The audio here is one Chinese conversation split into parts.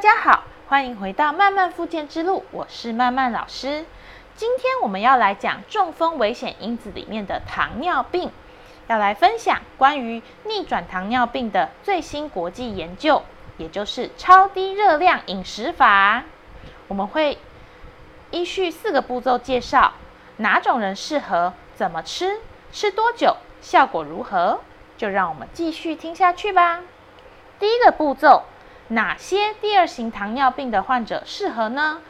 大家好，欢迎回到慢慢复健之路，我是慢慢老师。今天我们要来讲中风危险因子里面的糖尿病，要来分享关于逆转糖尿病的最新国际研究，也就是超低热量饮食法。我们会依序四个步骤介绍哪种人适合，怎么吃，吃多久，效果如何。就让我们继续听下去吧。第一个步骤。哪些第二型糖尿病的患者适合呢？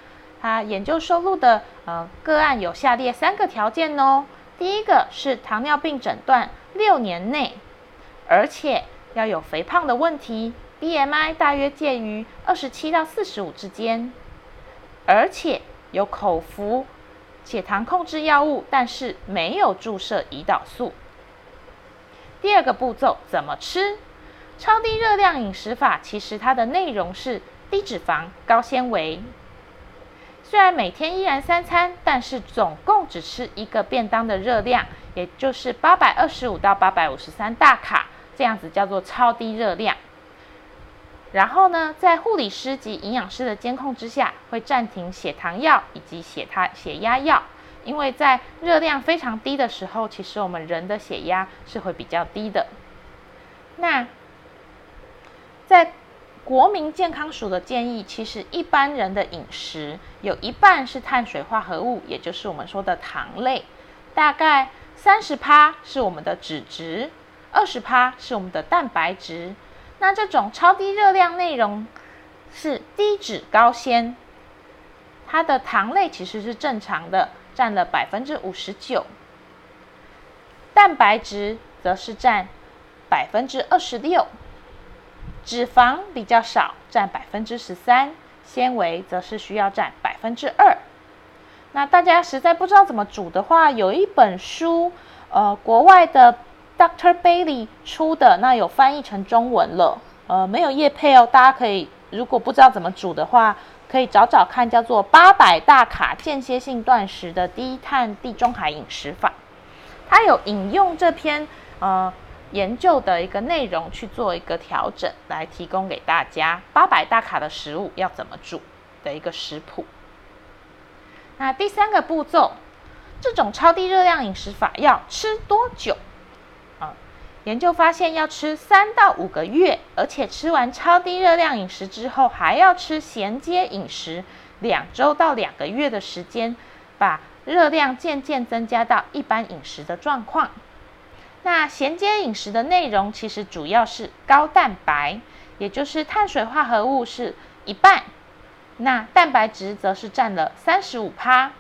他研究收录的呃个案有下列三个条件哦。第一个是糖尿病诊断六年内，而且要有肥胖的问题，BMI 大约介于二十七到四十五之间，而且有口服血糖控制药物，但是没有注射胰岛素。第二个步骤怎么吃？超低热量饮食法其实它的内容是低脂肪、高纤维。虽然每天依然三餐，但是总共只吃一个便当的热量，也就是八百二十五到八百五十三大卡，这样子叫做超低热量。然后呢，在护理师及营养师的监控之下，会暂停血糖药以及血糖血压药，因为在热量非常低的时候，其实我们人的血压是会比较低的。那在国民健康署的建议，其实一般人的饮食有一半是碳水化合物，也就是我们说的糖类，大概三十趴是我们的脂质，二十趴是我们的蛋白质。那这种超低热量内容是低脂高纤，它的糖类其实是正常的，占了百分之五十九，蛋白质则是占百分之二十六。脂肪比较少，占百分之十三，纤维则是需要占百分之二。那大家实在不知道怎么煮的话，有一本书，呃，国外的 Doctor Bailey 出的，那有翻译成中文了，呃，没有叶配哦。大家可以如果不知道怎么煮的话，可以找找看，叫做八百大卡间歇性断食的低碳地中海饮食法。它有引用这篇，呃。研究的一个内容去做一个调整，来提供给大家八百大卡的食物要怎么煮的一个食谱。那第三个步骤，这种超低热量饮食法要吃多久？啊，研究发现要吃三到五个月，而且吃完超低热量饮食之后，还要吃衔接饮食两周到两个月的时间，把热量渐渐增加到一般饮食的状况。那衔接饮食的内容其实主要是高蛋白，也就是碳水化合物是一半，那蛋白质则是占了三十五趴，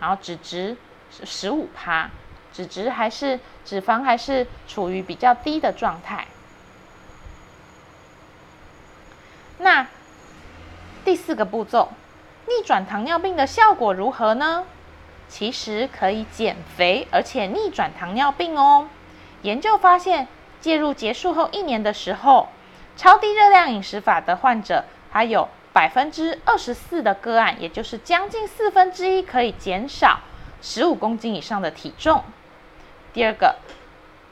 然后脂质是十五趴，脂质还是脂肪还是处于比较低的状态。那第四个步骤，逆转糖尿病的效果如何呢？其实可以减肥，而且逆转糖尿病哦。研究发现，介入结束后一年的时候，超低热量饮食法的患者还有百分之二十四的个案，也就是将近四分之一可以减少十五公斤以上的体重。第二个，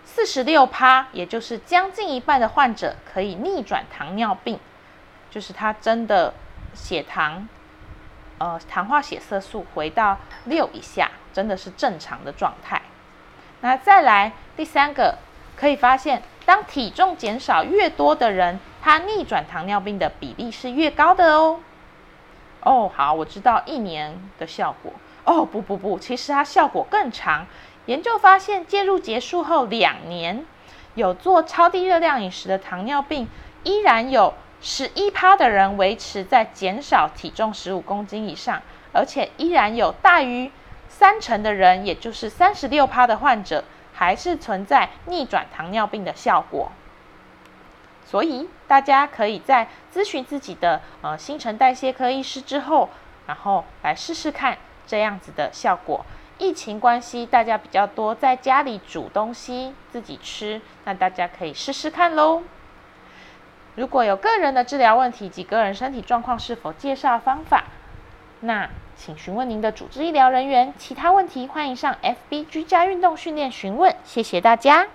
四十六趴，也就是将近一半的患者可以逆转糖尿病，就是他真的血糖，呃，糖化血色素回到六以下，真的是正常的状态。那再来第三个，可以发现，当体重减少越多的人，他逆转糖尿病的比例是越高的哦。哦，好，我知道一年的效果。哦，不不不，其实它效果更长。研究发现，介入结束后两年，有做超低热量饮食的糖尿病，依然有十一趴的人维持在减少体重十五公斤以上，而且依然有大于。三成的人，也就是三十六趴的患者，还是存在逆转糖尿病的效果。所以大家可以在咨询自己的呃新陈代谢科医师之后，然后来试试看这样子的效果。疫情关系，大家比较多在家里煮东西自己吃，那大家可以试试看喽。如果有个人的治疗问题及个人身体状况是否介绍方法，那。请询问您的主治医疗人员。其他问题，欢迎上 FB 居家运动训练询问。谢谢大家。